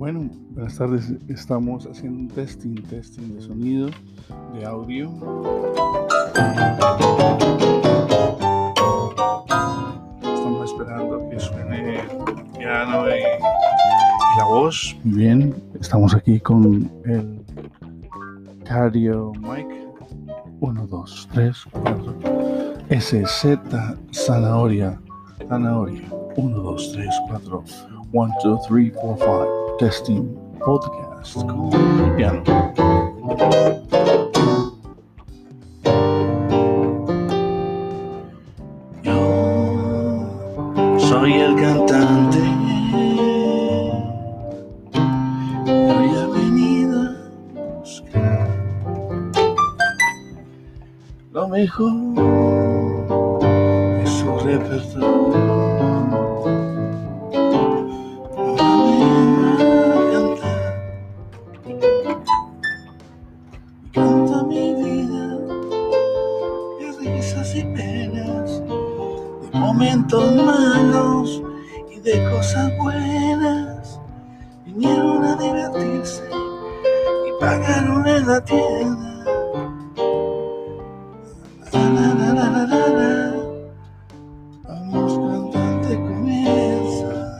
Bueno, buenas tardes. Estamos haciendo un testing, testing de sonido, de audio. Estamos esperando que suene el piano y, la voz. Muy bien, estamos aquí con el Cardio Mic. 1, 2, 3, 4. SZ Zanahoria. Zanahoria. 1, 2, 3, 4. 1, 2, 3, 4, 5. Testing podcast con piano. Yo soy el cantante. había venido lo mejor de su repertorio. y penas, de momentos malos y de cosas buenas. Vinieron a divertirse y pagaron en la tienda. La, la, la, Vamos cantante comienza.